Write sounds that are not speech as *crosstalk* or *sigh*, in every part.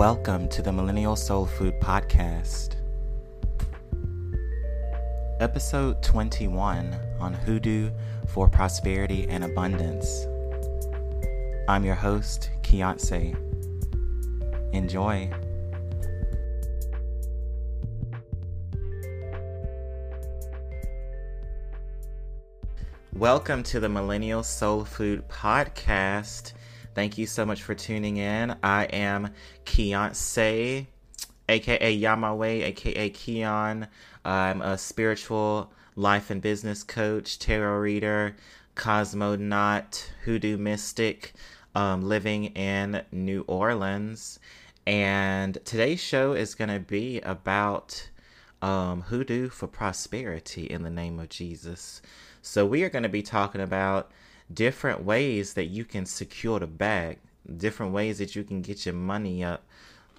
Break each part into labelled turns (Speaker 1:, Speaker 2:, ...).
Speaker 1: Welcome to the Millennial Soul Food Podcast, episode 21 on Hoodoo for Prosperity and Abundance. I'm your host, Keonce. Enjoy. Welcome to the Millennial Soul Food Podcast. Thank you so much for tuning in. I am Keonce, aka Yamawe, aka Keon. I'm a spiritual life and business coach, tarot reader, cosmonaut, hoodoo mystic, um, living in New Orleans. And today's show is going to be about um, hoodoo for prosperity in the name of Jesus. So, we are going to be talking about different ways that you can secure the bag, different ways that you can get your money up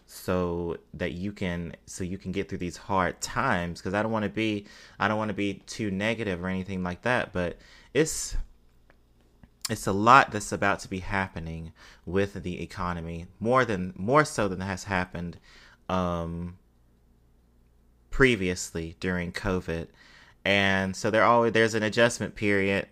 Speaker 1: so that you can so you can get through these hard times. Because I don't want to be I don't want to be too negative or anything like that, but it's it's a lot that's about to be happening with the economy more than more so than has happened um previously during covid. And so there always there's an adjustment period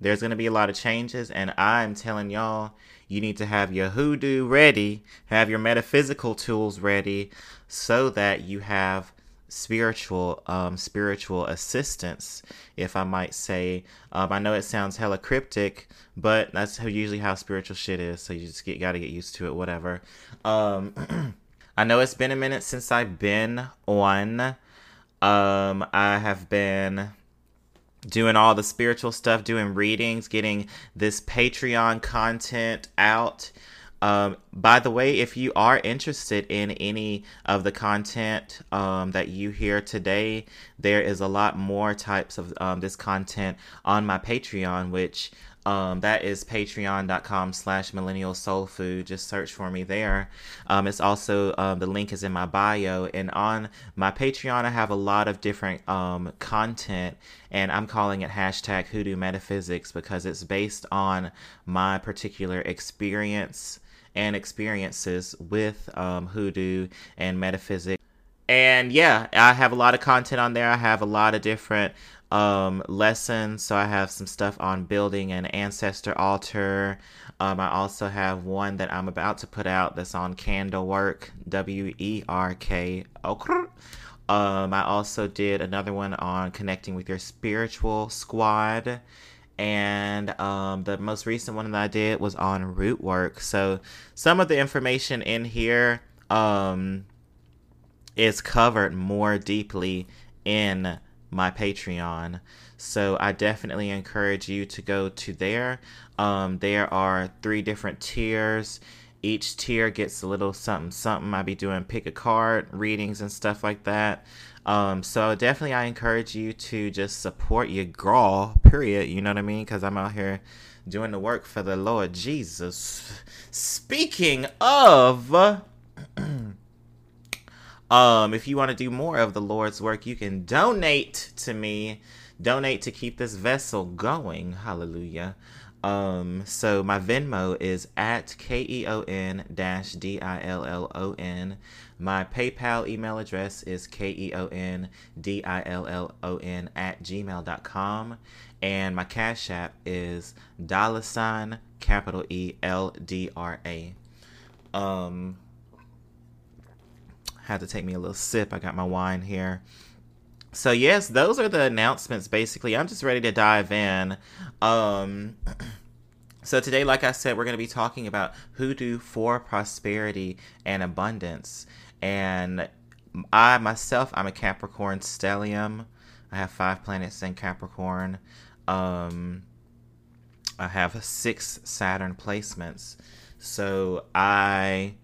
Speaker 1: there's going to be a lot of changes, and I'm telling y'all, you need to have your hoodoo ready, have your metaphysical tools ready, so that you have spiritual um spiritual assistance if i might say. Um i know it sounds hella cryptic but that's how usually how spiritual shit is so you just get gotta get used to it whatever. Um *clears throat* i know it's been a minute since i've been on. Um i have been doing all the spiritual stuff, doing readings, getting this Patreon content out. Um, by the way, if you are interested in any of the content um, that you hear today, there is a lot more types of um, this content on my Patreon, which um, that is patreon.com slash millennial soul food. Just search for me there. Um, it's also, um, the link is in my bio. And on my Patreon, I have a lot of different um, content, and I'm calling it hashtag hoodoo metaphysics because it's based on my particular experience and experiences with um, hoodoo and metaphysics. And yeah, I have a lot of content on there. I have a lot of different um, lessons. So I have some stuff on building an ancestor altar. Um, I also have one that I'm about to put out that's on candle work, W E R K. Um, I also did another one on connecting with your spiritual squad. And um, the most recent one that I did was on root work. So some of the information in here um, is covered more deeply in my Patreon. So I definitely encourage you to go to there. Um, there are three different tiers. Each tier gets a little something something. I'll be doing pick a card readings and stuff like that. Um, so definitely I encourage you to just support your girl, period. You know what I mean? Because I'm out here doing the work for the Lord Jesus. Speaking of Um, if you want to do more of the Lord's work, you can donate to me. Donate to keep this vessel going. Hallelujah. Um, so my Venmo is at K E O N dash D I L L O N. My PayPal email address is K E O N D I L L O N at gmail.com. And my Cash App is dollar sign capital E L D R A. Um, had to take me a little sip. I got my wine here. So yes, those are the announcements basically. I'm just ready to dive in. Um *clears throat* so today like I said, we're going to be talking about hoodoo for prosperity and abundance. And I myself, I'm a Capricorn stellium. I have 5 planets in Capricorn. Um I have 6 Saturn placements. So I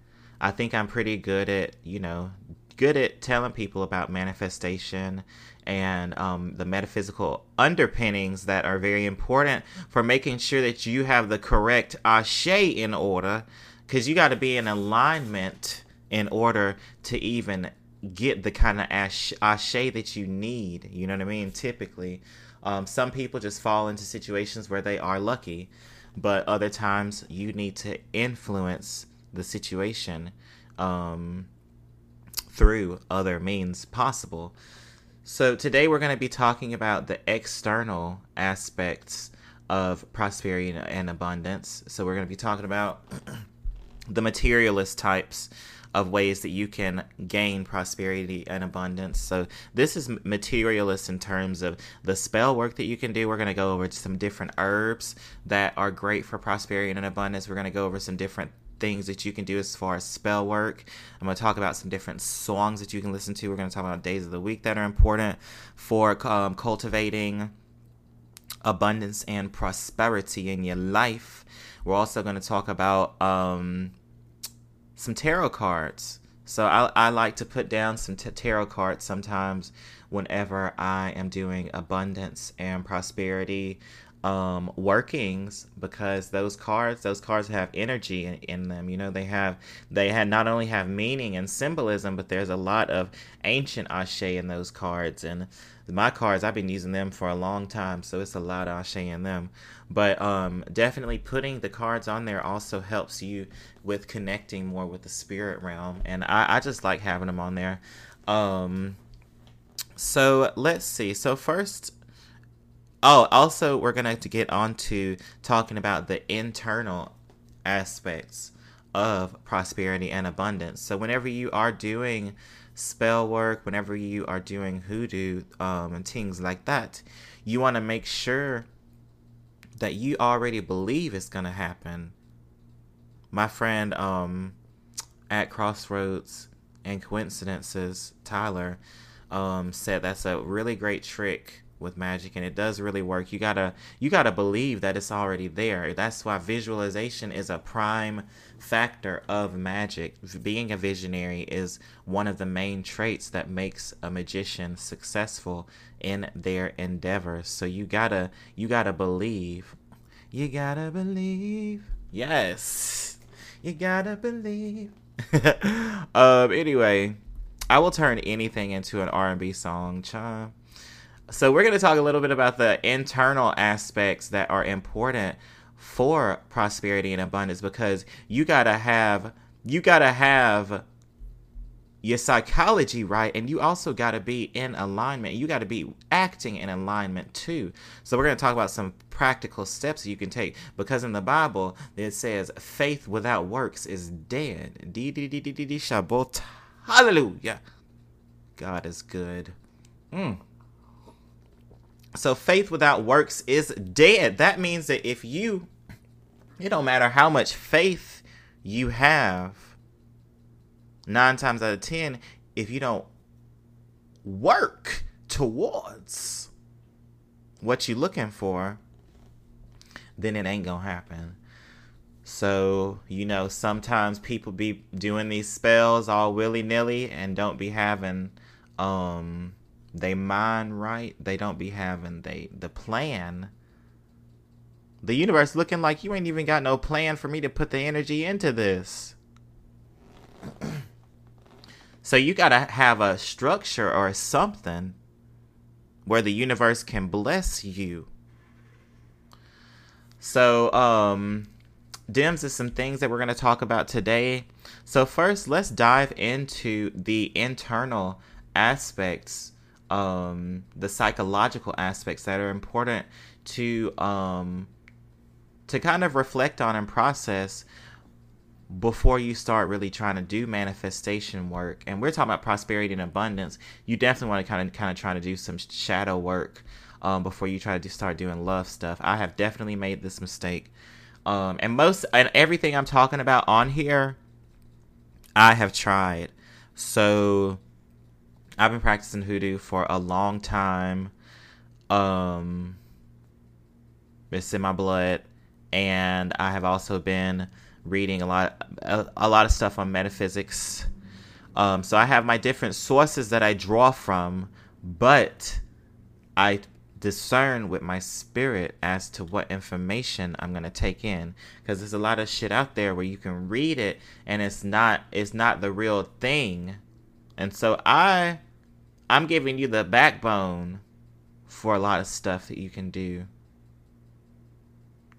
Speaker 1: I think I'm pretty good at, you know, good at telling people about manifestation and um, the metaphysical underpinnings that are very important for making sure that you have the correct ashe in order because you got to be in alignment in order to even get the kind of ashe, ashe that you need you know what i mean typically. Um, some people just fall into situations where they are lucky but other times you need to influence the situation um, through other means possible. So, today we're going to be talking about the external aspects of prosperity and abundance. So, we're going to be talking about *clears throat* the materialist types of ways that you can gain prosperity and abundance. So this is materialist in terms of the spell work that you can do. We're going to go over some different herbs that are great for prosperity and abundance. We're going to go over some different things that you can do as far as spell work. I'm going to talk about some different songs that you can listen to. We're going to talk about days of the week that are important for um, cultivating abundance and prosperity in your life. We're also going to talk about um, some tarot cards. So I, I like to put down some t- tarot cards sometimes whenever I am doing abundance and prosperity um, workings because those cards those cards have energy in, in, them. You know they have they had not only have meaning and symbolism but there's a lot of ancient ashe in those cards. And my cards i've been using them for a long time so it's a lot of ashe in them. But um, definitely putting the cards on there also helps you with connecting more with the spirit realm. And i, I just like having them on there. Um, so let's see. So first Oh, also, we're going to get on to talking about the internal aspects of prosperity and abundance. So, whenever you are doing spell work, whenever you are doing hoodoo um, and things like that, you want to make sure that you already believe it's going to happen. My friend um, at Crossroads and Coincidences, Tyler, um, said that's a really great trick with magic and it does really work. You gotta you gotta believe that it's already there. That's why visualization is a prime factor of magic. Being a visionary is one of the main traits that makes a magician successful in their endeavors. So you gotta you gotta believe. You gotta believe. Yes. You gotta believe. *laughs* Um anyway i will turn anything into an r&b song chime so we're going to talk a little bit about the internal aspects that are important for prosperity and abundance because you got to have you got to have your psychology right and you also got to be in alignment. You got to be acting in alignment too. So we're going to talk about some practical steps you can take because in the bible it says faith without works is dead. Hallelujah. God is good. Mm. So faith without works is dead. That means that if you, it don't matter how much faith you have, nine times out of ten, if you don't work towards what you're looking for, then it ain't gonna happen. So, you know, sometimes people be doing these spells all willy nilly and don't be having um they mind right. They don't be having they the plan. The universe looking like you ain't even got no plan for me to put the energy into this. *clears throat* so you gotta have a structure or something where the universe can bless you. So, um, Dims is some things that we're going to talk about today. So, first, let's dive into the internal aspects um, the psychological aspects that are important to um, to kind of reflect on and process before you start really trying to do manifestation work. And we're talking about prosperity and abundance. You definitely want to kind of kind of try to do some shadow work um, before you try to start doing love stuff. I have definitely made this mistake. Um, and most and everything I'm talking about on here, I have tried. So I've been practicing hoodoo for a long time. Um, it's in my blood, and I have also been reading a lot, a, a lot of stuff on metaphysics. Um, so I have my different sources that I draw from, but I discern with my spirit as to what information I'm gonna take in because there's a lot of shit out there where you can read it and it's not it's not the real thing and so I I'm giving you the backbone for a lot of stuff that you can do.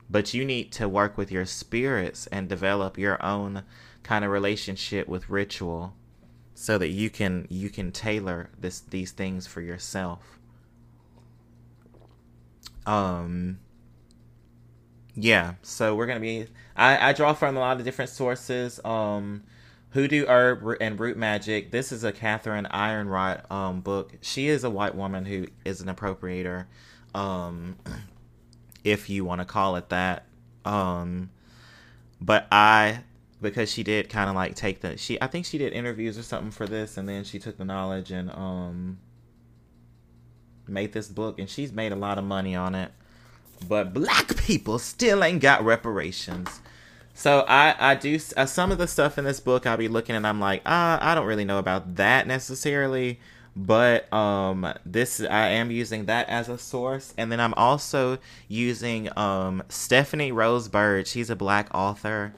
Speaker 1: But you need to work with your spirits and develop your own kind of relationship with ritual so that you can you can tailor this these things for yourself um yeah so we're gonna be i i draw from a lot of different sources um hoodoo herb and root magic this is a catherine Yronwode um book she is a white woman who is an appropriator um *clears throat* if you want to call it that um but i because she did kind of like take the she I think she did interviews or something for this and then she took the knowledge and um made this book and she's made a lot of money on it. But black people still ain't got reparations. So I I do uh, some of the stuff in this book I'll be looking and I'm like, ah, I don't really know about that necessarily, but um this I am using that as a source and then I'm also using um Stephanie Rose Bird. She's a black author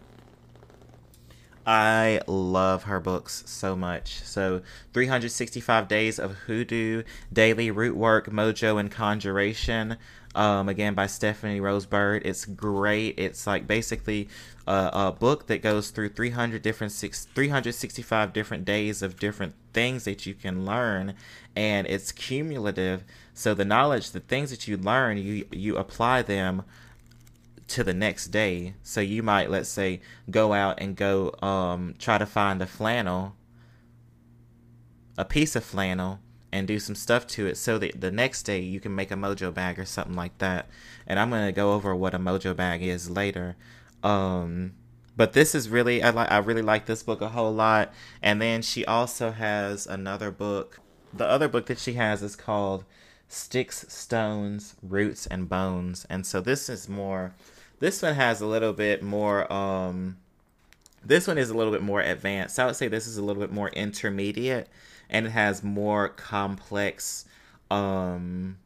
Speaker 1: I love her books so much. So, 365 Days of Hoodoo, Daily Root Work, Mojo, and Conjuration. Um, again, by Stephanie Rose Bird. It's great. It's like basically a, a book that goes through 300 different six, 365 different days of different things that you can learn, and it's cumulative. So the knowledge, the things that you learn, you you apply them to the next day. So you might, let's say, go out and go um, try to find a flannel, a piece of flannel, and do some stuff to it so that the next day you can make a mojo bag or something like that. And I'm gonna go over what a mojo bag is later. Um, but this is really I like I really like this book a whole lot. And then she also has another book. The other book that she has is called Sticks, Stones, Roots, and Bones. And so this is more this one has a little bit more. Um, this one is a little bit more advanced. I would say this is a little bit more intermediate, and it has more complex, um,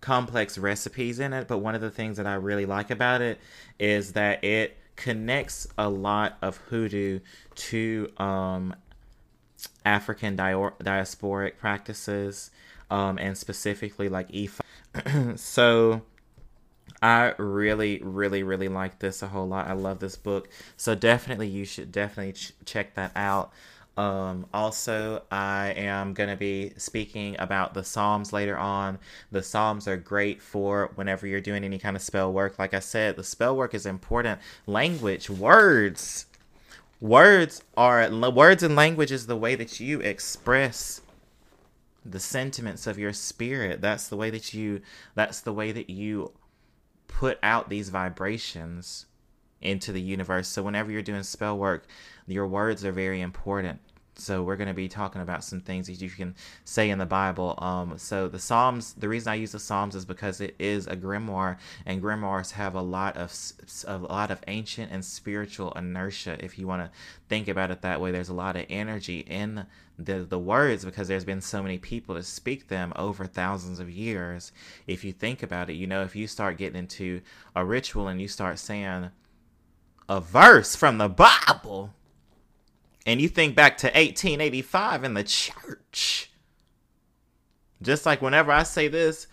Speaker 1: complex recipes in it. But one of the things that I really like about it is that it connects a lot of hoodoo to um, African diasporic practices, um, and specifically like Ifa. *clears throat* so I really, really, really like this a whole lot. I love this book. So definitely, you should definitely ch- check that out. Um, also, I am going to be speaking about the Psalms later on. The Psalms are great for whenever you're doing any kind of spell work. Like I said, the spell work is important. Language, words. Words are words and language is the way that you express the sentiments of your spirit. That's the way that you that's the way that you put out these vibrations into the universe. So whenever you're doing spell work, your words are very important. So we're going to be talking about some things that you can say in the Bible. Um, so the Psalms, the reason I use the Psalms is because it is a grimoire, and grimoires have a lot of a lot of ancient and spiritual inertia. If you want to think about it that way, there's a lot of energy in the the words because there's been so many people to speak them over thousands of years. If you think about it, you know, if you start getting into a ritual and you start saying a verse from the Bible and you think back to 1885 in the church. Just like whenever I say this,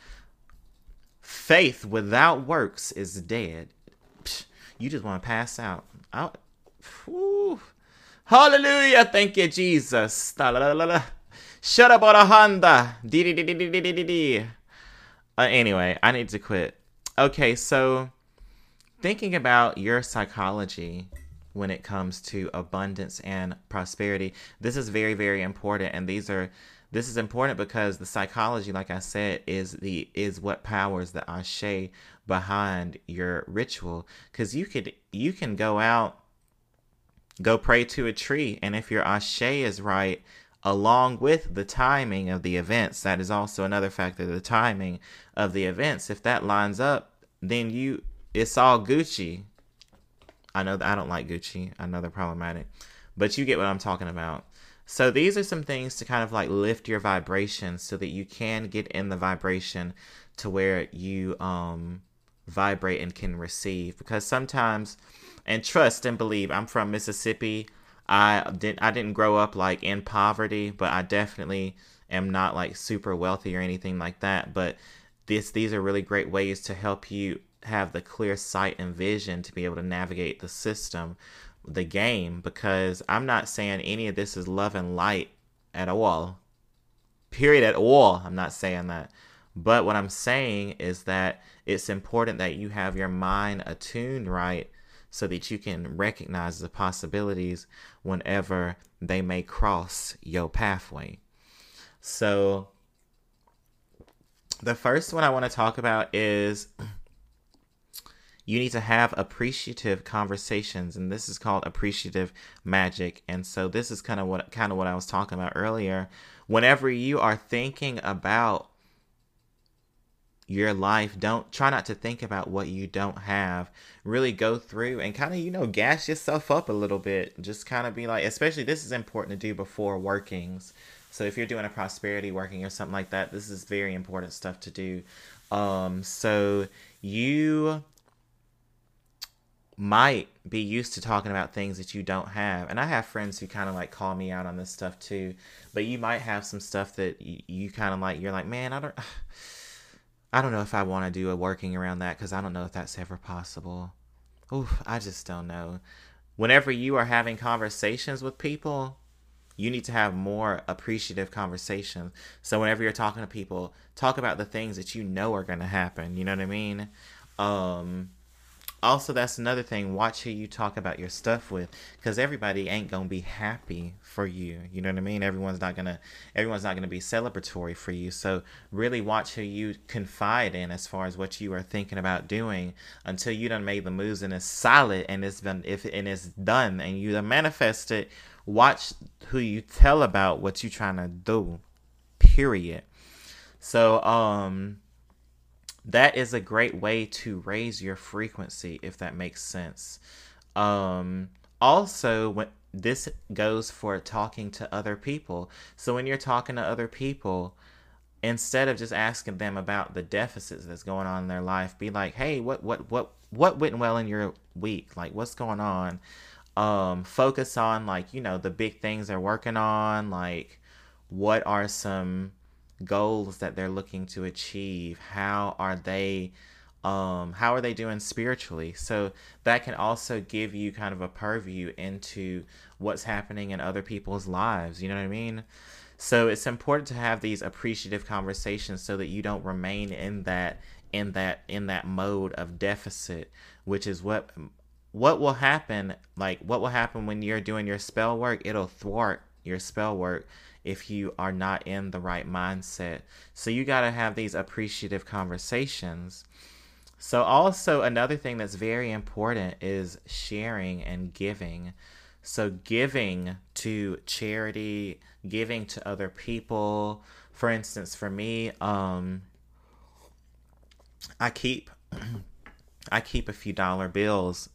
Speaker 1: faith without works is dead. You just want to pass out. out. Hallelujah. Thank you, Jesus. Shut up on a Honda. Uh, anyway, I need to quit. Okay, so thinking about your psychology when it comes to abundance and prosperity. This is very, very important. And these are this is important because the psychology, like I said, is the is what powers the ashe behind your ritual. Cause you could you can go out, go pray to a tree, and if your ashe is right, along with the timing of the events, that is also another factor, the timing of the events. If that lines up, then you it's all Gucci. I know that I don't like Gucci. I know they're problematic, but you get what I'm talking about. So these are some things to kind of like lift your vibration so that you can get in the vibration to where you um vibrate and can receive because sometimes and trust and believe I'm from Mississippi. I didn't I didn't grow up like in poverty, but I definitely am not like super wealthy or anything like that, but this these are really great ways to help you have the clear sight and vision to be able to navigate the system the game because I'm not saying any of this is love and light at all. Period at all. I'm not saying that. But what I'm saying is that it's important that you have your mind attuned right so that you can recognize the possibilities whenever they may cross your pathway. So, the first one I want to talk about is you need to have appreciative conversations and this is called appreciative magic. And so this is kind of what kind of what I was talking about earlier. Whenever you are thinking about your life don't try not to think about what you don't have. Really go through and kind of you know gas yourself up a little bit. Just kind of be like especially this is important to do before workings. So if you're doing a prosperity working or something like that this is very important stuff to do. Um so you might be used to talking about things that you don't have. And I have friends who kind of like call me out on this stuff too. But you might have some stuff that you, you kind of like, you're like, man, I don't. *sighs* I don't know if I want to do a working around that because I don't know if that's ever possible. Oof, I just don't know. Whenever you are having conversations with people, you need to have more appreciative conversations. So whenever you're talking to people, talk about the things that you know are going to happen. You know what I mean? Um, also that's another thing. Watch who you talk about your stuff with because everybody ain't gonna be happy for you. You know what i mean? Everyone's not gonna everyone's not gonna be celebratory for you. So really watch who you confide in as far as what you are thinking about doing until you done made the moves and it's solid and it's been if and it's done and you done manifest it. Watch who you tell about what you're trying to do period. So um that is a great way to raise your frequency if that makes sense. Um also when this goes for talking to other people. So when you're talking to other people instead of just asking them about the deficits that's going on in their life be like hey what what what what went well in your week? Like what's going on? Um focus on like you know the big things they're working on like what are some goals that they're looking to achieve how are they um how are they doing spiritually? So that can also give you kind of a purview into what's happening in other people's lives you know what i mean? So it's important to have these appreciative conversations so that you don't remain in that in that in that mode of deficit which is what what will happen like what will happen when you're doing your spell work? It'll thwart your spell work if you are not in the right mindset. So you got to have these appreciative conversations. So, also, another thing that's very important is sharing and giving. So, giving to charity, giving to other people. For instance, for me, um, I keep *clears throat* I keep a few dollar bills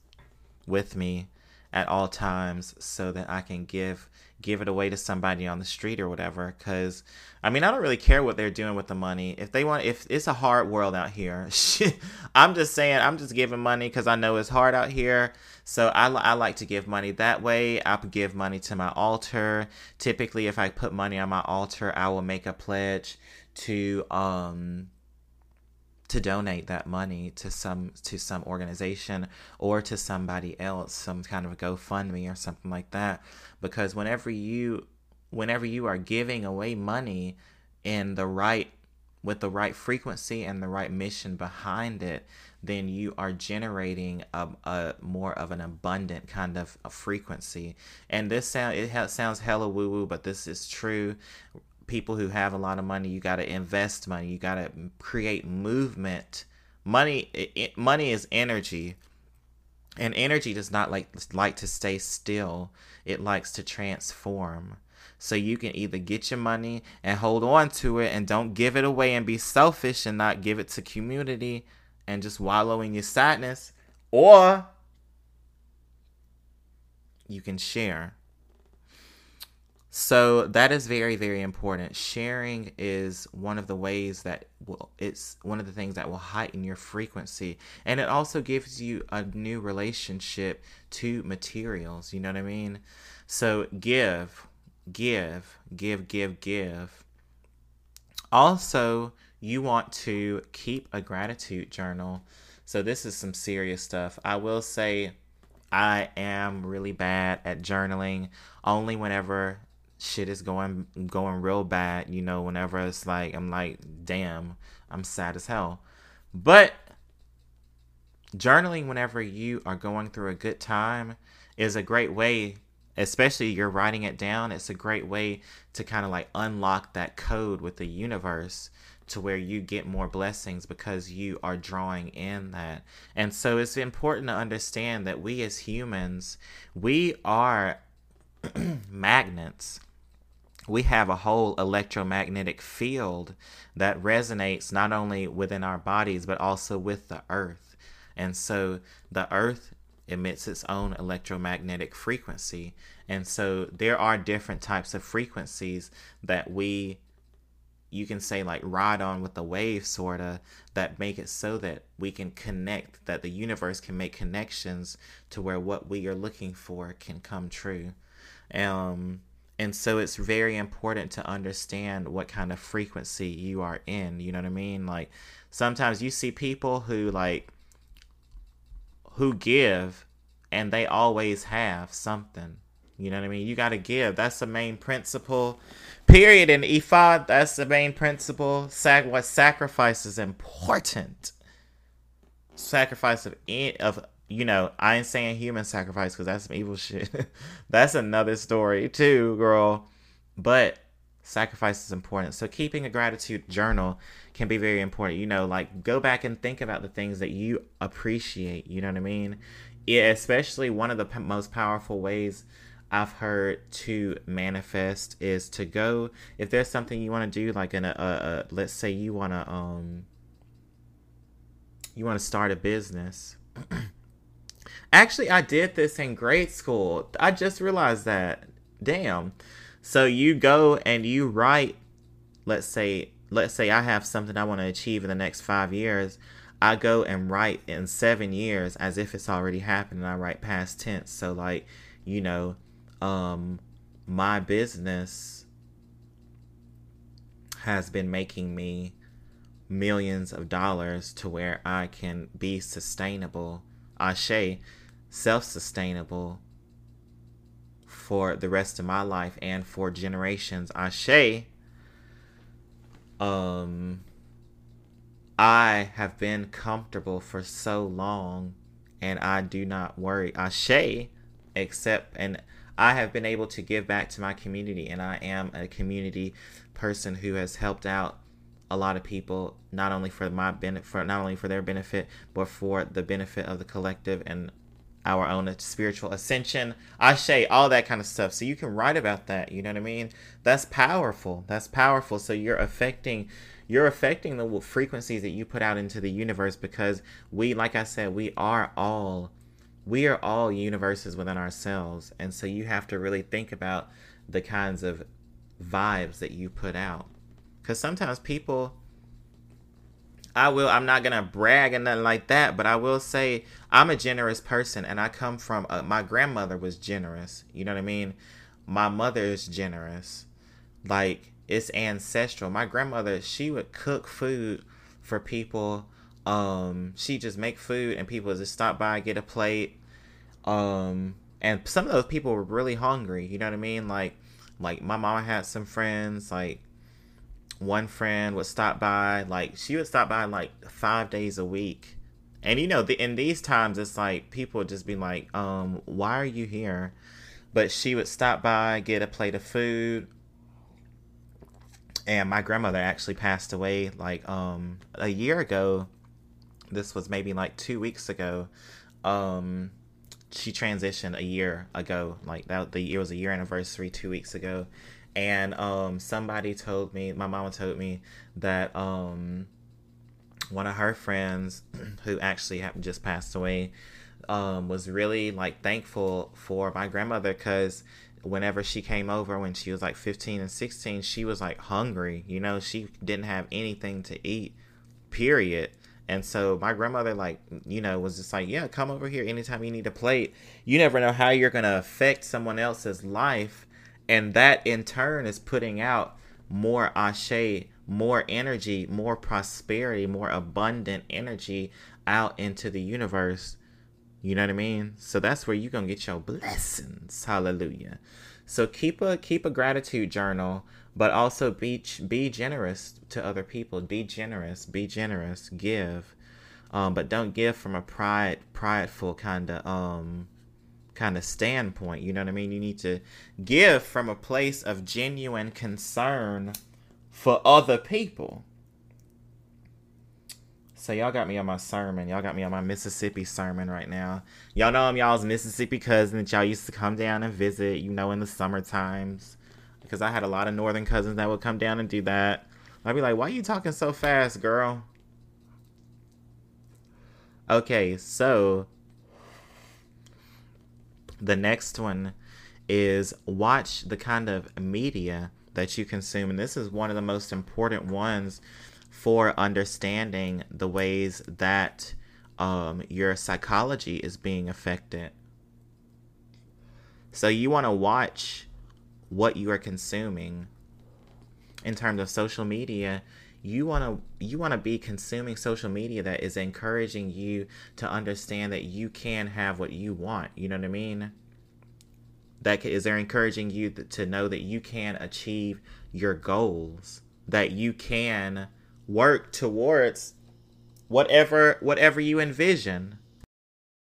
Speaker 1: with me at all times so that I can give give it away to somebody on the street or whatever cuz I mean I don't really care what they're doing with the money. If they want if it's a hard world out here. *laughs* I'm just saying I'm just giving money cuz I know it's hard out here. So I, I like to give money that way. I give money to my altar. Typically if I put money on my altar, I will make a pledge to um to donate that money to some to some organization or to somebody else, some kind of a GoFundMe or something like that. Because whenever you whenever you are giving away money in the right with the right frequency and the right mission behind it, then you are generating a, a more of an abundant kind of frequency. And this sound it ha- sounds hella woo woo, but this is true people who have a lot of money, you got to invest money. You got to create movement. Money, it, money is energy, and energy does not like like to stay still. It likes to transform. So you can either get your money and hold on to it and don't give it away and be selfish and not give it to community and just wallow in your sadness, or you can share so that is very, very important. Sharing is one of the ways that will, it's one of the things that will heighten your frequency. And it also gives you a new relationship to materials. You know what I mean? So give, give, give, give, give. Also, you want to keep a gratitude journal. So this is some serious stuff. I will say I am really bad at journaling only whenever shit is going going real bad, you know, whenever it's like I'm like, damn, I'm sad as hell. But journaling whenever you are going through a good time is a great way especially you're writing it down it's a great way to kind of like unlock that code with the universe to where you get more blessings because you are drawing in that and so it's important to understand that we as humans we are *clears throat* magnets we have a whole electromagnetic field that resonates not only within our bodies but also with the earth and so the earth emits its own electromagnetic frequency. And so there are different types of frequencies that we you can say like ride on with the wave sorta that make it so that we can connect that the universe can make connections to where what we are looking for can come true um and so it's very important to understand what kind of frequency you are in you know what i mean like sometimes you see people who like who give and they always have something. You know what I mean? You got to give. That's the main principle. Period. In Ifa, that's the main principle. Sac- what sacrifice is important. Sacrifice of of you know, I ain't saying human sacrifice because that's some evil shit. *laughs* that's another story too, girl. But sacrifice is important. So keeping a gratitude journal can be very important. You know, like go back and think about the things that you appreciate. You know what I mean? Yeah, especially one of the p- most powerful ways I've heard to manifest is to go if there's something you want to do, like in a, a, a let's say you want to um you want to start a business. *clears throat* Actually, I did this in grade school. I just realized that. Damn. So you go and you write, let's say, let's say I have something I want to achieve in the next five years. I go and write in seven years as if it's already happened, and I write past tense. So like, you know, um, my business has been making me millions of dollars to where I can be sustainable, Ashe, self sustainable for the rest of my life and for generations. Ashe, um, I have been comfortable for so long and I do not worry. Ashe, except, and I have been able to give back to my community and I am a community person who has helped out a lot of people not only for my benefit not only for their benefit but for the benefit of the collective and our own spiritual ascension, ashe, all that kind of stuff. So you can write about that. You know what I mean? That's powerful. That's powerful. So you're affecting you're affecting the frequencies that you put out into the universe because we like I said, we are all we are all universes within ourselves. And so you have to really think about the kinds of vibes that you put out. Cuz sometimes people I will. I'm not gonna brag and nothing like that, but I will say I'm a generous person, and I come from. A, my grandmother was generous. You know what I mean? My mother is generous. Like it's ancestral. My grandmother, she would cook food for people. Um, she just make food, and people just stop by, get a plate. Um, and some of those people were really hungry. You know what I mean? Like, like my mama had some friends like one friend would stop by like she would stop by like five days a week. And you know the, in these times it's like people just be like um why are you here? But she would stop by get a plate of food. And my grandmother actually passed away like um a year ago. This was maybe like two weeks ago. Um she transitioned a year ago. Like that the year was a year anniversary two weeks ago and um, somebody told me, my mama told me that um, one of her friends *clears throat* who actually had just passed away um, was really like thankful for my grandmother because whenever she came over when she was like 15 and 16 she was like hungry you know? She didn't have anything to eat period. And so my grandmother like you know was just like yeah come over here anytime you need a plate. You never know how you're going to affect someone else's life and that in turn is putting out more ashe more energy more prosperity more abundant energy out into the universe You know what I mean? So that's where you're gonna get your blessings. Hallelujah. So keep a keep a gratitude journal, but also be be generous to other people. Be generous. Be generous. Give, um, but don't give from a pride prideful kind of um kind of standpoint. You know what I mean? You need to give from a place of genuine concern for other people. So y'all got me on my sermon. Y'all got me on my Mississippi sermon right now. Y'all know I'm y'all's Mississippi cousin that y'all used to come down and visit, you know, in the summer times. Because I had a lot of northern cousins that would come down and do that. I'd be like, why are you talking so fast, girl? Okay, so the next one is watch the kind of media that you consume. And this is one of the most important ones for understanding the ways that um, your psychology is being affected. So you want to watch what you are consuming in terms of social media you want to you want to be consuming social media that is encouraging you to understand that you can have what you want you know what i mean? That is they're encouraging you to know that you can achieve your goals that you can work towards whatever whatever you envision?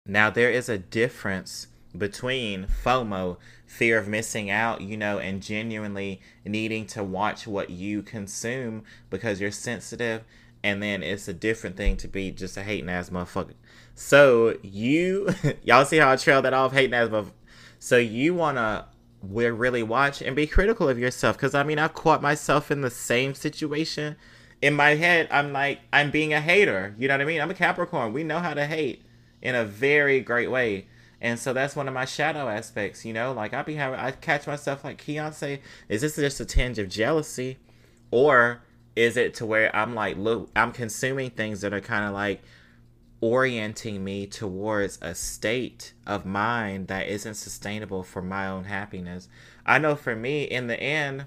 Speaker 1: Now there is a difference between FOMO, fear of missing out, you know, and genuinely needing to watch what you consume because you're sensitive. And then it's a different thing to be just a hating ass motherfucker. So you, *laughs* y'all see how I trail that off, hating ass motherfucker. So you wanna we really watch and be critical of yourself because I mean I've caught myself in the same situation. In my head, I'm like I'm being a hater. You know what I mean? I'm a Capricorn. We know how to hate in a very great way. And so that's one of my shadow aspects, you know. Like I be having, I catch myself like say, is this just a tinge of jealousy, or is it to where I'm like, look, I'm consuming things that are kind of like orienting me towards a state of mind that isn't sustainable for my own happiness. I know for me, in the end,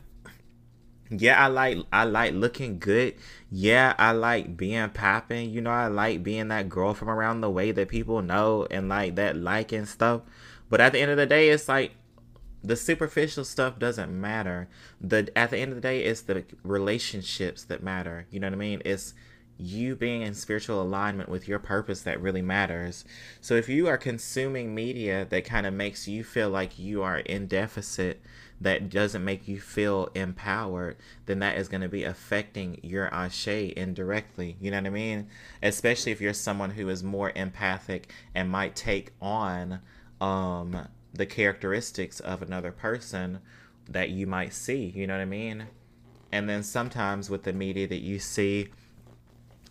Speaker 1: yeah, I like I like looking good. Yeah, I like being popping. You know, I like being that girl from around the way that people know and like that like and stuff. But at the end of the day, it's like the superficial stuff doesn't matter. The at the end of the day, it's the relationships that matter. You know what I mean? It's you being in spiritual alignment with your purpose that really matters. So if you are consuming media that kind of makes you feel like you are in deficit that doesn't make you feel empowered, then that is going to be affecting your ashe indirectly. You know what I mean? Especially if you're someone who is more empathic and might take on um, the characteristics of another person that you might see. You know what I mean? And then sometimes with the media that you see,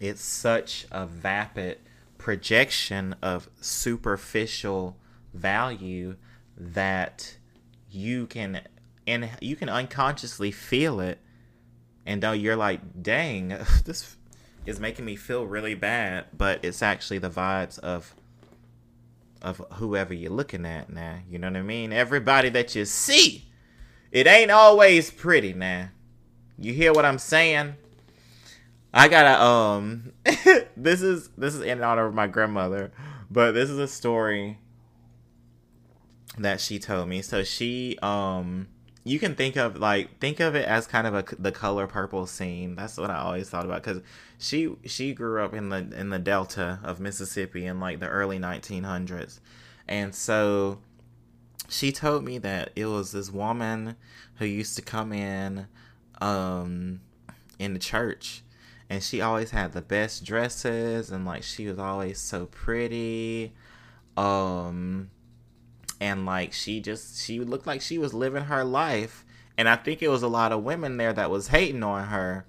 Speaker 1: it's such a vapid projection of superficial value that you can and you can unconsciously feel it and though you're like dang *laughs* this is making me feel really bad but it's actually the vibes of of whoever you're looking at now you know what i mean? Everybody that you see it ain't always pretty now. You hear what i'm saying? I gotta um *laughs* this is this is in honor of my grandmother but this is a story that she told me. So she um you can think of like think of it as kind of a the color purple scene. That's what I always thought about because she she grew up in the in the delta of Mississippi in like the early 1900s, and so she told me that it was this woman who used to come in um in the church and she always had the best dresses and like she was always so pretty um and like she just she looked like she was living her life. And i think it was a lot of women there that was hating on her.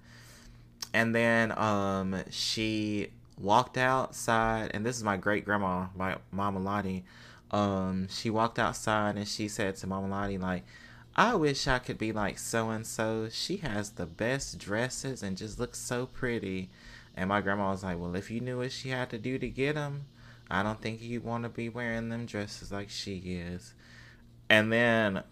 Speaker 1: And then um she walked outside and this is my great grandma my mama lottie. Um she walked outside and she said to mama lottie like i wish i could be like so and so she has the best dresses and just looks so pretty. And my grandma was like well if you knew what she had to do to get them I don't think you want to be wearing them dresses like she is. And then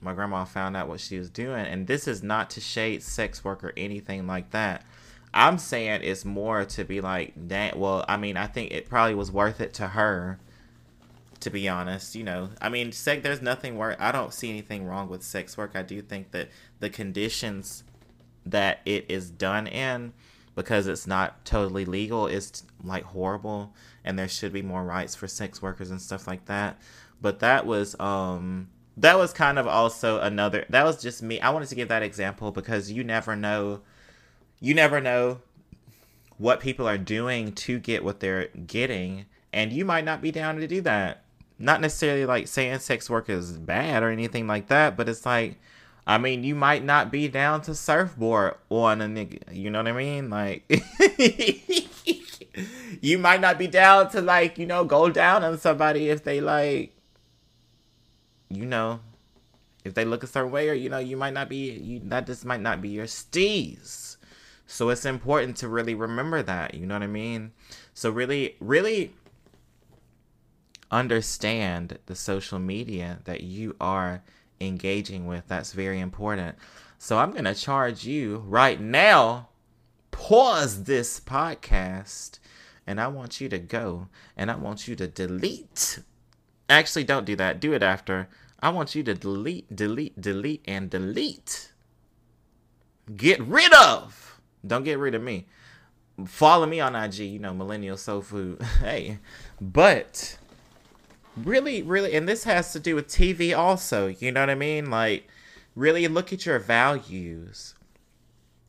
Speaker 1: my grandma found out what she was doing. And this is not to shade sex work or anything like that. I'm saying it's more to be like, that. well, I mean, I think it probably was worth it to her, to be honest. You know, I mean, sex, there's nothing work. I don't see anything wrong with sex work. I do think that the conditions that it is done in, because it's not totally legal, is like horrible. And there should be more rights for sex workers and stuff like that. But that was, um, that was kind of also another, that was just me. I wanted to give that example because you never know you never know what people are doing to get what they're getting, and you might not be down to do that. Not necessarily like saying sex work is bad or anything like that, but it's like, I mean, you might not be down to surfboard on a nigga. You know what I mean? Like, *laughs* you might not be down to like, you know, go down on somebody if they like, you know, if they look a certain way, or you know, you might not be. You that just might not be your steez. So it's important to really remember that, you know what I mean? So really really understand the social media that you are engaging with. That's very important. So I'm going to charge you right now pause this podcast and I want you to go and I want you to delete. Actually, don't do that. Do it after. I want you to delete, delete, delete, and delete. Get rid of don't get rid of me. Follow me on IG, you know, Millennial Soul Food. *laughs* hey, but really, really, and this has to do with TV also. You know what I mean? Like, really look at your values.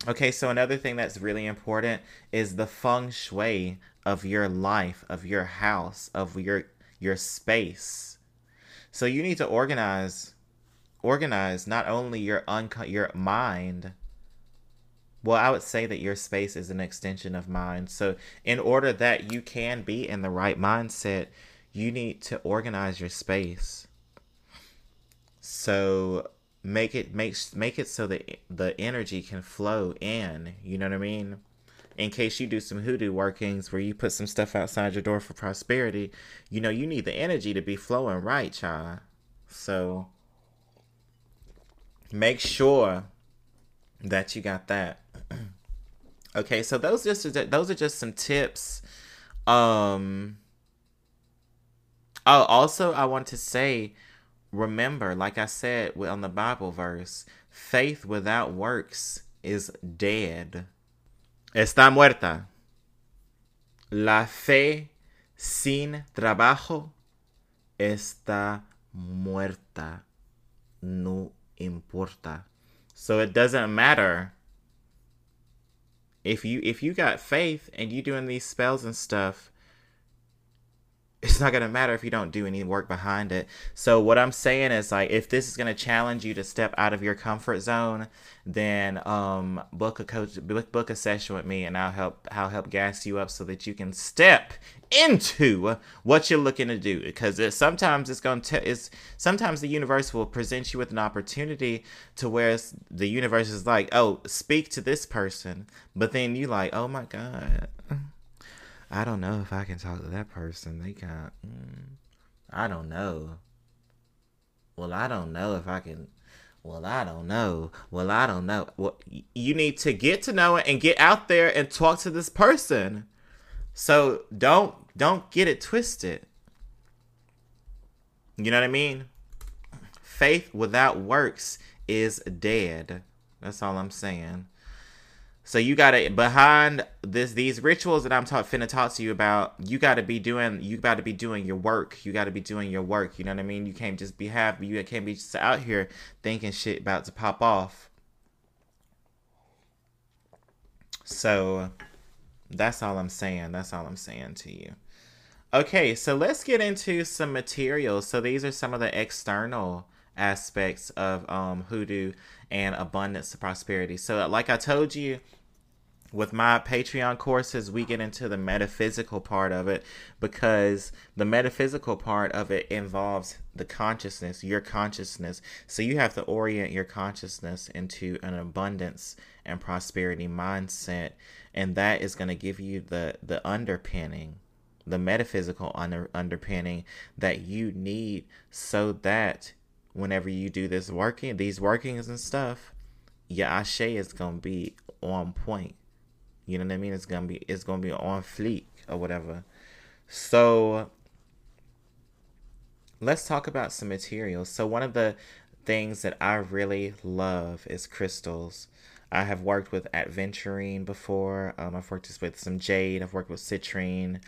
Speaker 1: Okay, so another thing that's really important is the feng shui of your life, of your house, of your your space. So you need to organize organize not only your unco- your mind well, I would say that your space is an extension of mind. So, in order that you can be in the right mindset, you need to organize your space. So, make it make make it so that the energy can flow in, you know what I mean? In case you do some hoodoo workings where you put some stuff outside your door for prosperity, you know, you need the energy to be flowing right, child. So, make sure that you got that. *clears throat* okay, so those just those are just some tips. Um. Oh, also, I want to say, remember, like I said on the Bible verse, faith without works is dead. Está muerta. La fe sin trabajo está muerta. No importa. So it doesn't matter if you if you got faith and you doing these spells and stuff it's not going to matter if you don't do any work behind it. So what I'm saying is like if this is going to challenge you to step out of your comfort zone, then um book a coach book, book a session with me and I'll help I'll help gas you up so that you can step into what you're looking to do because it, sometimes it's going to is sometimes the universe will present you with an opportunity to where the universe is like, "Oh, speak to this person." But then you like, "Oh my god." I don't know if I can talk to that person. They got, mm, I don't know. Well, I don't know if I can. Well, I don't know. Well, I don't know. Well, you need to get to know it and get out there and talk to this person. So don't don't get it twisted. You know what I mean? Faith without works is dead. That's all I'm saying. So you gotta behind this these rituals that I'm talk, finna talk to you about. You gotta be doing you gotta be doing your work. You gotta be doing your work. You know what I mean? You can't just be happy. You can't be just out here thinking shit about to pop off. So that's all I'm saying. That's all I'm saying to you. Okay, so let's get into some materials. So these are some of the external aspects of um, hoodoo and abundance to prosperity. So like I told you with my Patreon courses, we get into the metaphysical part of it because the metaphysical part of it involves the consciousness, your consciousness. So you have to orient your consciousness into an abundance and prosperity mindset, and that is going to give you the the underpinning, the metaphysical under, underpinning that you need so that whenever you do this working, these workings and stuff, your ashe is going to be on point You know what I mean? It's gonna be it's gonna be on fleek or whatever. So let's talk about some materials. So one of the things that I really love is crystals. I have worked with aventurine before. Um, I've worked with some jade. I've worked with citrine.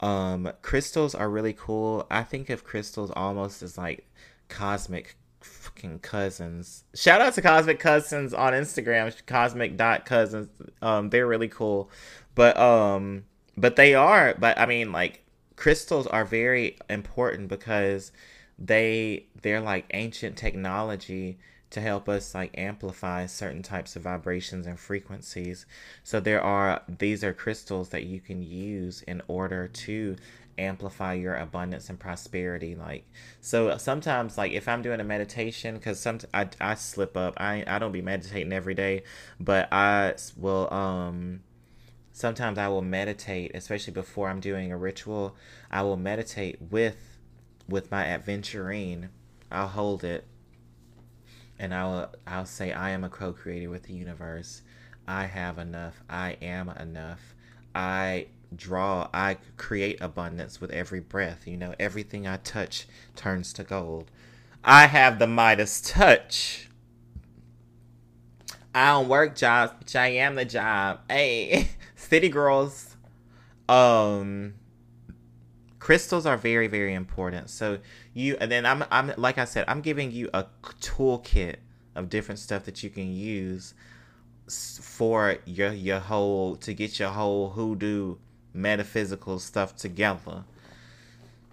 Speaker 1: Um, crystals are really cool. I think of crystals almost as like cosmic fucking cousins. Shout out to Cosmic Cousins on Instagram, cosmic dot cousins. Um, they're really cool, but um, but they are. But I mean, like crystals are very important because they they're like ancient technology to help us like amplify certain types of vibrations and frequencies. So there are these are crystals that you can use in order to amplify your abundance and prosperity like so sometimes like if i'm doing a meditation because some I, I slip up i i don't be meditating every day but i will um sometimes i will meditate especially before i'm doing a ritual i will meditate with with my aventurine i'll hold it and i'll i'll say i am a co-creator with the universe. I have enough. I am enough. I draw, I create abundance with every breath. You know, everything I touch turns to gold. I have the Midas touch. I don't work jobs, but I am the job. Hey, *laughs* city girls. Um, crystals are very, very important. So you, and then I'm, I'm like I said, I'm giving you a toolkit of different stuff that you can use for your your whole to get your whole hoodoo metaphysical stuff together.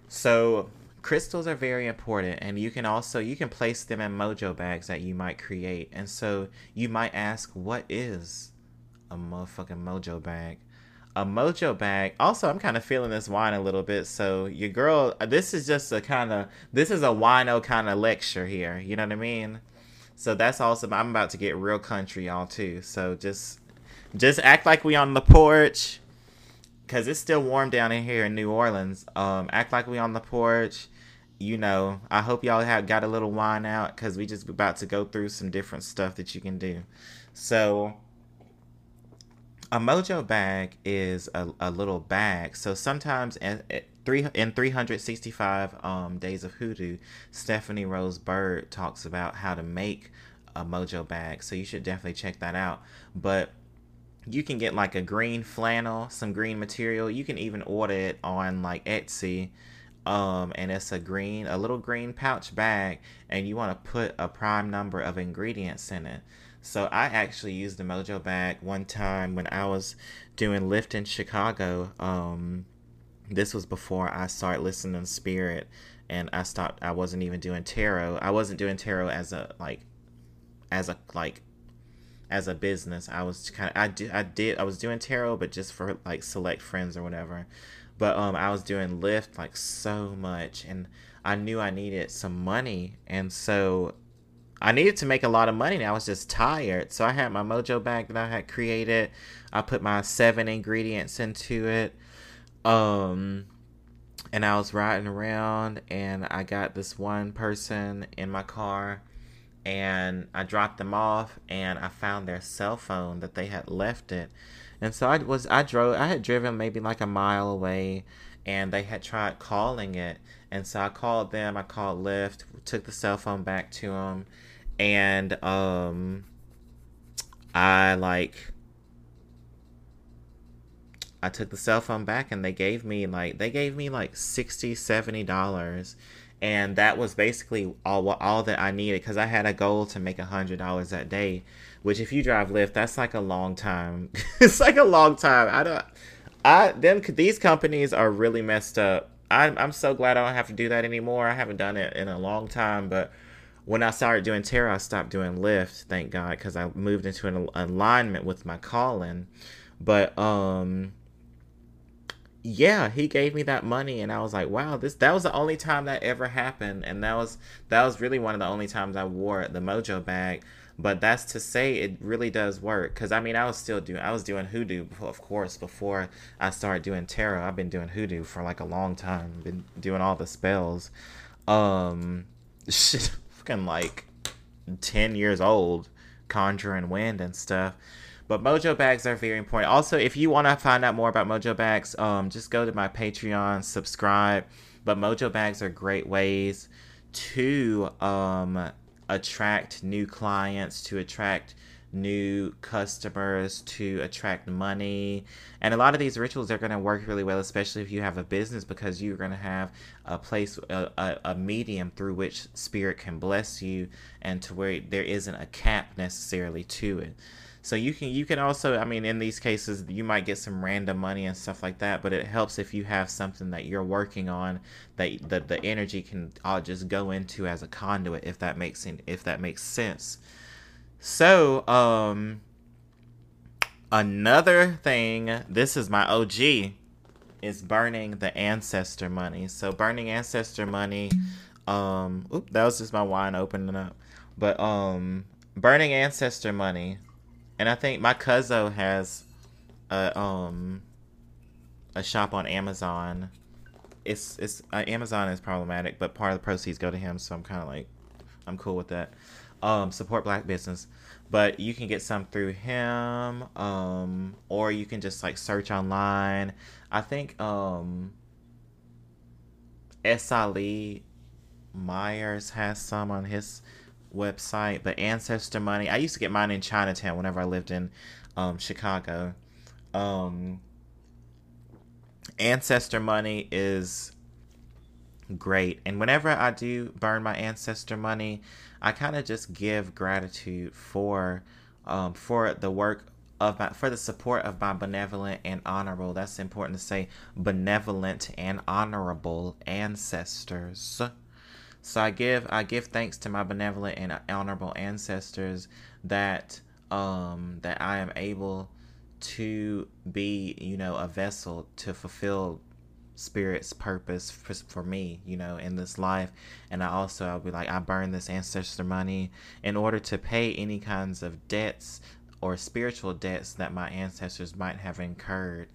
Speaker 1: So crystals are very important and you can also you can place them in mojo bags that you might create. And so you might ask what is a motherfucking mojo bag? A mojo bag. Also, I'm kind of feeling this wine a little bit. So your girl, this is just a kind of this is a wino kind of lecture here. You know what I mean? So that's awesome. I'm about to get real country, y'all too. So just just act like we on the porch because it's still warm down in here in New Orleans. Um, act like we on the porch. You know, I hope y'all have got a little wine out because we just about to go through some different stuff that you can do. So, a mojo bag is a, a little bag. So sometimes in, three in 365 um, days of hoodoo, Stephanie Rose Bird talks about how to make a mojo bag. So you should definitely check that out. But you can get like a green flannel, some green material. You can even order it on like Etsy. Um, and it's a green, a little green pouch bag, and you want to put a prime number of ingredients in it. So I actually used the Mojo bag one time when I was doing Lyft in Chicago. Um, this was before I started listening to Spirit, and I stopped. I wasn't even doing tarot. I wasn't doing tarot as a like, as a like as a business. I was kind of I did I did I was doing tarot, but just for like select friends or whatever. But um, I was doing Lyft like so much, and I knew I needed some money, and so I needed to make a lot of money. And I was just tired, so I had my Mojo bag that I had created. I put my seven ingredients into it. Um, and I was riding around, and I got this one person in my car and I dropped them off and I found their cell phone that they had left it. And so I was I drove I had driven maybe like a mile away and they had tried calling it. And so I called them, I called Lyft, took the cell phone back to them and um I like I took the cell phone back and they gave me like they gave me like 60 70 dollars and that was basically all all that I needed because I had a goal to make a hundred dollars that day. Which, if you drive Lyft, that's like a long time. *laughs* it's like a long time. I don't. I them these companies are really messed up. I'm I'm so glad I don't have to do that anymore. I haven't done it in a long time, but when I started doing tarot, I stopped doing Lyft. Thank God, because I moved into an alignment with my calling. But um yeah, he gave me that money and I was like, wow, this that was the only time that ever happened and that was that was really one of the only times I wore the mojo bag. But that's to say it really does work cuz I mean, I was still doing I was doing hoodoo of course before I started doing tarot. I've been doing hoodoo for like a long time. Been doing all the spells. Um *laughs* shit fucking like 10 years old conjuring wind and stuff. But mojo bags are very important. Also, if you want to find out more about mojo bags, um, just go to my Patreon, subscribe. But mojo bags are great ways to um attract new clients, to attract new customers to attract money. And a lot of these rituals are going to work really well, especially if you have a business, because you're going to have a place, a, a, a, medium through which spirit can bless you and to where there isn't a cap necessarily to it. So you can you can also I mean in these cases you might get some random money and stuff like that, but it helps if you have something that you're working on that the, the energy can all just go into as a conduit if that makes if that makes sense. So, um, another thing, this is my OG, is burning the ancestor money. So, burning ancestor money, um, oop, that was just my wine opening up. But, um, burning ancestor money, and I think my cousin has a, um, a shop on Amazon. It's, it's, uh, Amazon is problematic, but part of the proceeds go to him, so I'm kind of like, I'm cool with that um, support black business but you can get some through him um, or you can just like search online i think um. Myers has some on his website but ancestor money i used to get mine in chinatown whenever i lived in um, chicago um, ancestor money is great and whenever i do burn my ancestor money I kind of just give gratitude for um, for the work of my for the support of my benevolent and honorable. That's important to say, benevolent and honorable ancestors. So I give I give thanks to my benevolent and honorable ancestors that um that I am able to be you know a vessel to fulfill spirit's purpose for, for me you know in this life. And i also i'll be like i burn this ancestor money in order to pay any kinds of debts or spiritual debts that my ancestors might have incurred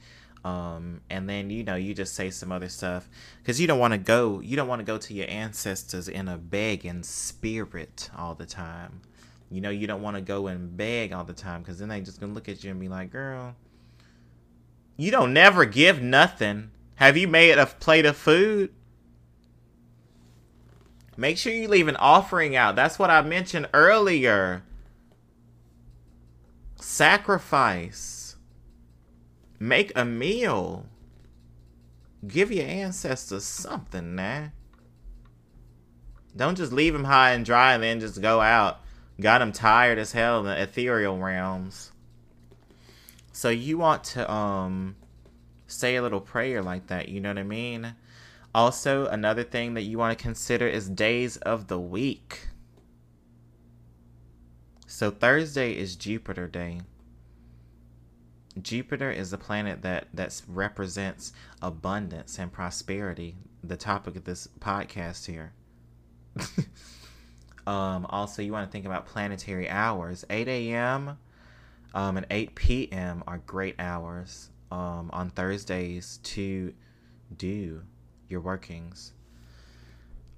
Speaker 1: um, and then you know you just say some other stuff because you don't want to go you don't want to go to your ancestors in a begging spirit all the time you know you don't want to go and beg all the time because then they just gonna look at you and be like girl you don't never give nothing have you made a plate of food? Make sure you leave an offering out. That's what I mentioned earlier. Sacrifice. Make a meal. Give your ancestors something, man. Don't just leave them high and dry and then just go out. Got them tired as hell in the ethereal realms. So you want to um say a little prayer like that. You know what I mean? Also, another thing that you want to consider is days of the week. So, Thursday is Jupiter Day. Jupiter is a planet that that represents abundance and prosperity. The topic of this podcast here. *laughs* um, also, you want to think about planetary hours. 8 a.m. Um, and 8 p.m. are great hours um, on Thursdays to do your workings.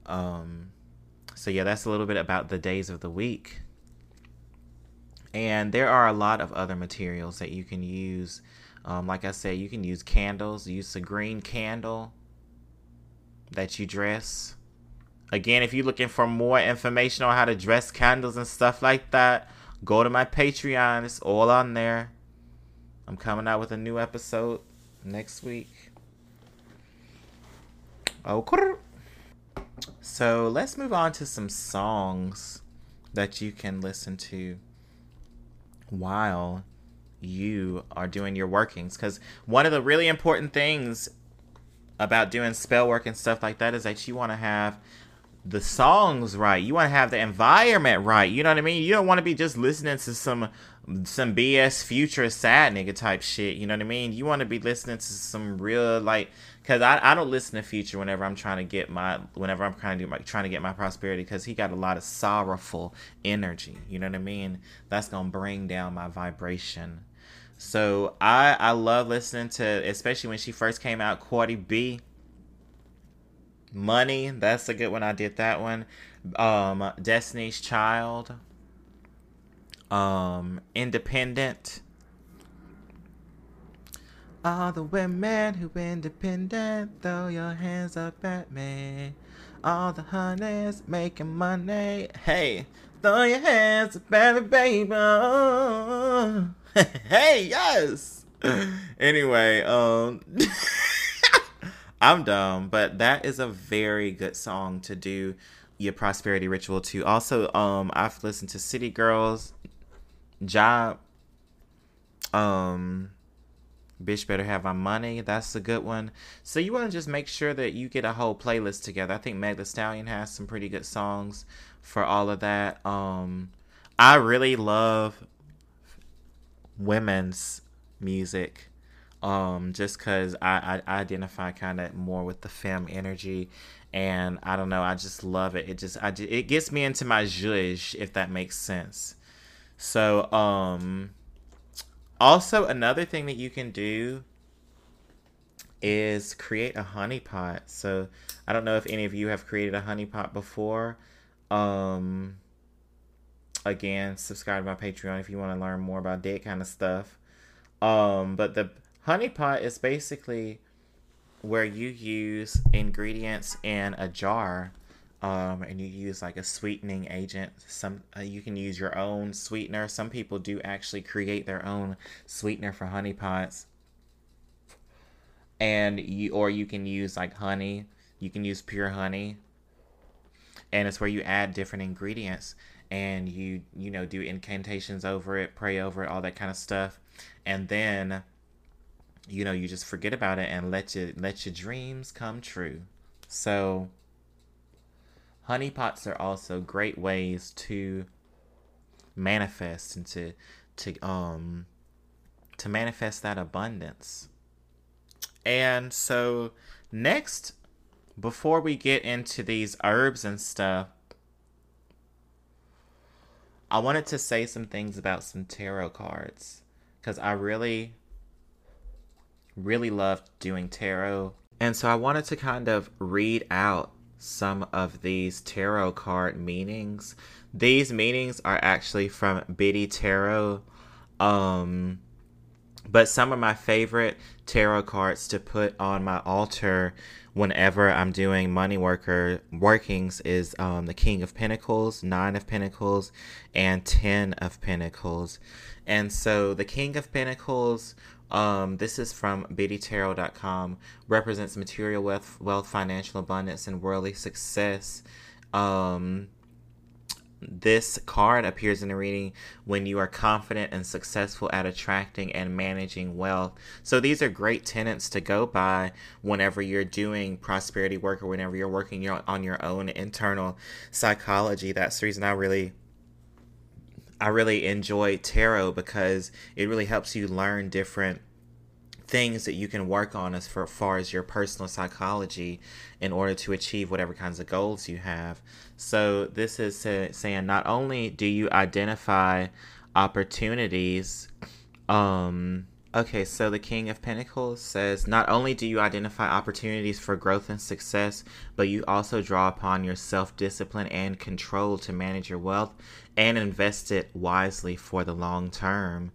Speaker 1: Um, so, yeah, that's a little bit about the days of the week. And there are a lot of other materials that you can use. Um, like I said, you can use candles, use a green candle that you dress. Again, if you're looking for more information on how to dress candles and stuff like that, go to my Patreon. It's all on there. I'm coming out with a new episode next week. Oh, so let's move on to some songs that you can listen to while you are doing your workings. Because one of the really important things about doing spell work and stuff like that is that you want to have the songs right. You want to have the environment right. You know what I mean? You don't want to be just listening to some some BS future sad nigga type shit. You know what I mean? You want to be listening to some real like, cause I, I don't listen to Future whenever I'm trying to get my whenever I'm trying to do my trying to get my prosperity because he got a lot of sorrowful energy. You know what I mean? That's gonna bring down my vibration. So I I love listening to especially when she first came out, Cardi B. Money, that's a good one. I did that one. Um, Destiny's Child um, Independent. All the women who independent, throw your hands up at me. All the honeys making money. Hey, throw your hands up at me, baby. *laughs* hey, yes. *laughs* anyway, um, *laughs* I'm dumb, but that is a very good song to do your prosperity ritual to. Also, um, I've listened to City Girls, Job, um, Bitch Better Have My Money. That's a good one. So you want to just make sure that you get a whole playlist together. I think Meg The Stallion has some pretty good songs for all of that. Um, I really love women's music. Um, just because I, I identify kind of more with the femme energy, and I don't know, I just love it. It just I it gets me into my zhuzh, if that makes sense. So um, also, another thing that you can do is create a honeypot. So, I don't know if any of you have created a honeypot before. Um, again, subscribe to my Patreon if you want to learn more about that kind of stuff. Um, but the honeypot is basically where you use ingredients in a jar um, and you use like a sweetening agent. Some uh, you can use your own sweetener. Some people do actually create their own sweetener for honey pots, and you or you can use like honey. You can use pure honey, and it's where you add different ingredients and you you know do incantations over it, pray over it, all that kind of stuff, and then you know you just forget about it and let your let your dreams come true. So honeypots are also great ways to manifest and to to um to manifest that abundance. And so next before we get into these herbs and stuff I wanted to say some things about some tarot cards cuz I really really loved doing tarot. And so I wanted to kind of read out some of these tarot card meanings. These meanings are actually from Biddy Tarot. Um, but some of my favorite tarot cards to put on my altar whenever I'm doing money worker workings is um, the King of Pentacles, Nine of Pentacles, and Ten of Pentacles. And so the King of Pentacles um, this is from biddytarot.com. Represents material wealth, wealth, financial abundance, and worldly success. Um, this card appears in the reading when you are confident and successful at attracting and managing wealth. So these are great tenets to go by whenever you're doing prosperity work or whenever you're working your, on your own internal psychology. That's the reason I really I really enjoy tarot because it really helps you learn different things that you can work on as far as your personal psychology in order to achieve whatever kinds of goals you have. So this is saying not only do you identify opportunities um Okay, so the King of Pentacles says not only do you identify opportunities for growth and success, but you also draw upon your self discipline and control to manage your wealth and invest it wisely for the long term.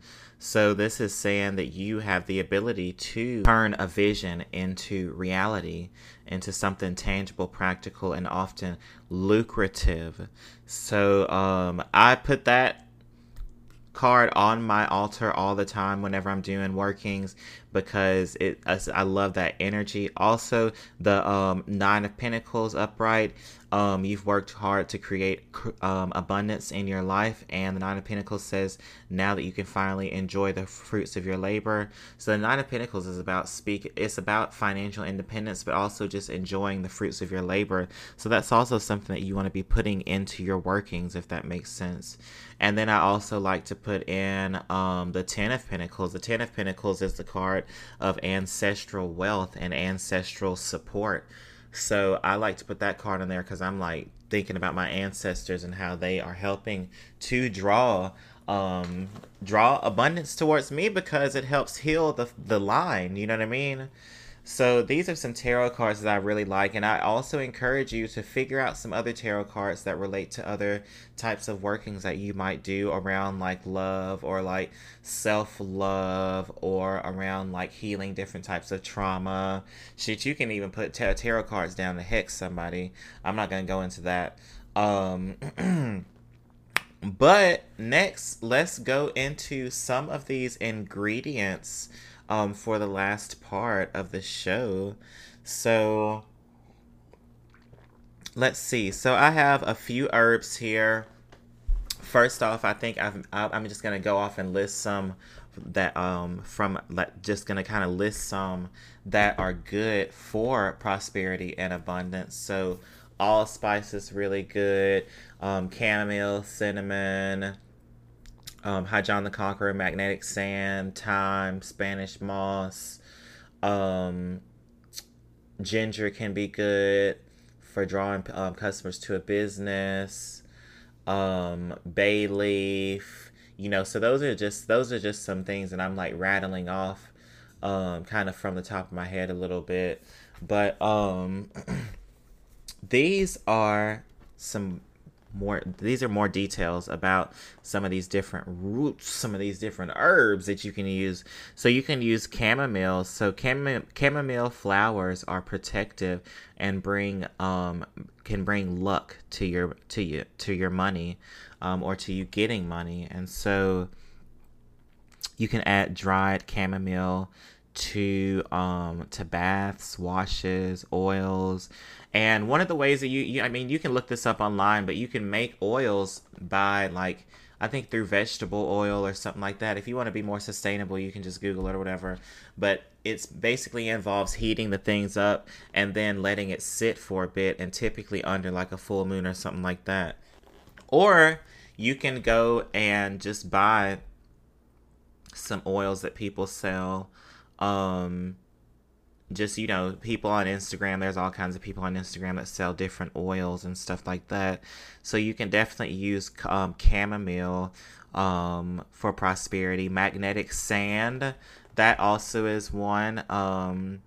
Speaker 1: So, this is saying that you have the ability to turn a vision into reality, into something tangible, practical, and often lucrative. So, um, I put that card on my altar all the time whenever I'm doing workings because it I love that energy. Also, the um, Nine of Pentacles upright. Um, you've worked hard to create um, abundance in your life, and the Nine of Pentacles says now that you can finally enjoy the fruits of your labor. So the Nine of Pentacles is about speak. It's about financial independence, but also just enjoying the fruits of your labor. So that's also something that you want to be putting into your workings, if that makes sense. And then I also like to put in um, the Ten of Pentacles. The Ten of Pentacles is the card of ancestral wealth and ancestral support. So I like to put that card in there because I'm like thinking about my ancestors and how they are helping to draw um draw abundance towards me because it helps heal the the line you know what i mean So these are some tarot cards that I really like, and I also encourage you to figure out some other tarot cards that relate to other types of workings that you might do around like love or like self love or around like healing different types of trauma. Shit, you can even put tarot cards down to hex somebody. I'm not gonna go into that. Um. *clears throat* But next, let's go into some of these ingredients um, for the last part of the show. So let's see. So I have a few herbs here. First off, I think i am just gonna go off and list some that um from like just gonna kind of list some that are good for prosperity and abundance. So allspice is really good. Um, chamomile, cinnamon, um, High John the Conqueror, magnetic sand, thyme, Spanish moss. Um, ginger can be good for drawing um, customers to a business. Um, bay leaf, you know. So those are just those are just some things, that I'm like rattling off, um, kind of from the top of my head a little bit. But um, *clears throat* these are some more these are more details about some of these different roots some of these different herbs that you can use. So you can use chamomile. So chamomile, chamomile flowers are protective and bring um can bring luck to your to you to your money um, or to you getting money. And so you can add dried chamomile to um to baths washes oils and one of the ways that you, you, I mean, you can look this up online, but you can make oils by like, I think through vegetable oil or something like that. If you want to be more sustainable, you can just Google it or whatever. But it's basically involves heating the things up and then letting it sit for a bit, and typically under like a full moon or something like that. Or you can go and just buy some oils that people sell. Um, just you know people on instagram there's all kinds of people on instagram that sell different oils and stuff like that. So you can definitely use um, chamomile um, for prosperity. Magnetic sand that also is one um,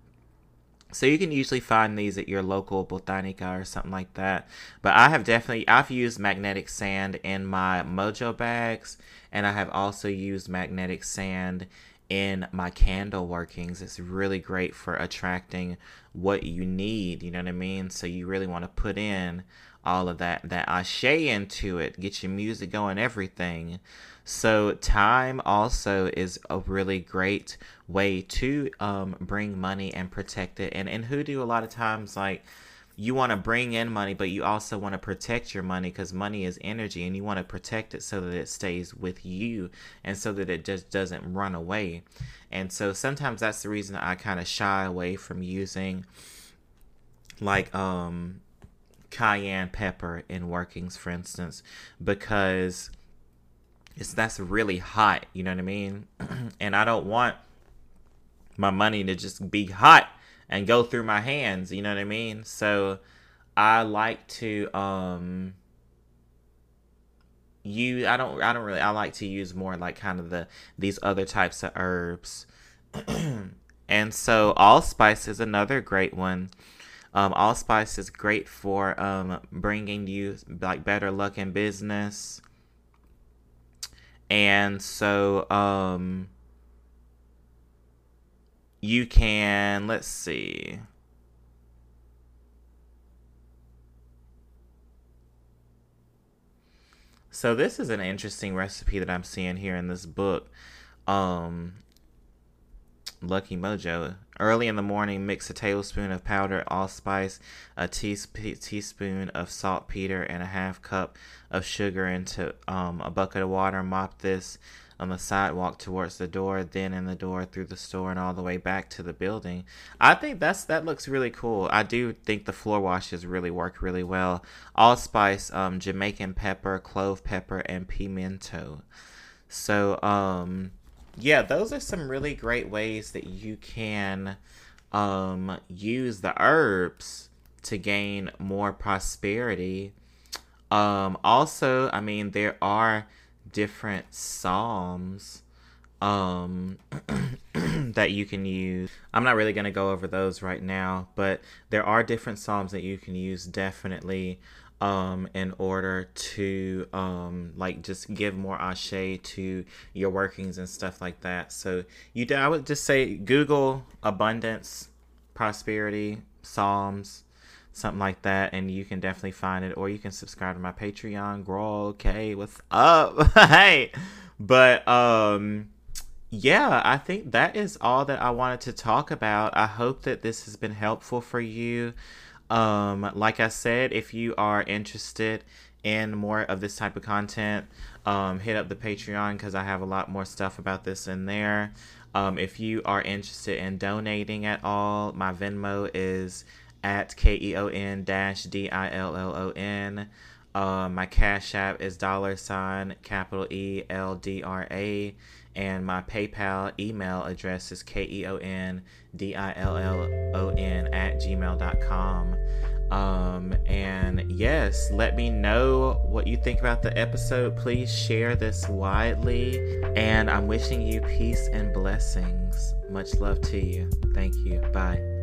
Speaker 1: so you can usually find these at your local botanica or something like that. But i have definitely i've used magnetic sand in my mojo bags and i have also used magnetic sand in my candle workings. It's really great for attracting what you need, you know what I mean? So you really want to put in all of that that ashe into it, get your music going, everything. So thyme also is a really great way to um, bring money and protect it. And in hoodoo, a lot of times like you want to bring in money, but you also want to protect your money because money is energy and you want to protect it so that it stays with you and so that it just doesn't run away. And so sometimes that's the reason I kind of shy away from using like um cayenne pepper in workings for instance because it's that's really hot, you know what I mean? *clears throat* and I don't want my money to just be hot and go through my hands, you know what I mean? So I like to um you I don't I don't really I like to use more like kind of the these other types of herbs. *clears throat* and so allspice is another great one. Um, allspice is great for um, bringing you like better luck in business. And so um, you can, let's see. So this is an interesting recipe that I'm seeing here in this book. Um, Lucky Mojo. Early in the morning, mix a tablespoon of powdered allspice, a teasp- teaspoon of saltpeter, and a half cup of sugar into um, a bucket of water. Mop this on the sidewalk towards the door, then in the door through the store and all the way back to the building. I think that's that looks really cool. I do think the floor washes really work really well. Allspice, um, Jamaican pepper, clove pepper, and pimento. So um, yeah, those are some really great ways that you can um use the herbs to gain more prosperity. Um, also, I mean, there are different psalms um, *clears throat* that you can use. I'm not really going to go over those right now, but there are different psalms that you can use definitely um, in order to um, like just give more ashe to your workings and stuff like that. So you, I would just say Google abundance, prosperity, psalms, something like that, and you can definitely find it. Or you can subscribe to my Patreon. Grow, okay, what's up? *laughs* hey, but um yeah, I think that is all that I wanted to talk about. I hope that this has been helpful for you. Um, like I said, if you are interested in more of this type of content, um, hit up the Patreon because I have a lot more stuff about this in there. Um, if you are interested in donating at all, my Venmo is at K E O N dash D I L L O N. Uh, my Cash App is dollar sign capital E L D R A and my PayPal email address is K-E-O-N D-I-L-L-O-N at gmail.com. Um, and yes, let me know what you think about the episode. Please share this widely. And I'm wishing you peace and blessings. Much love to you. Thank you. Bye.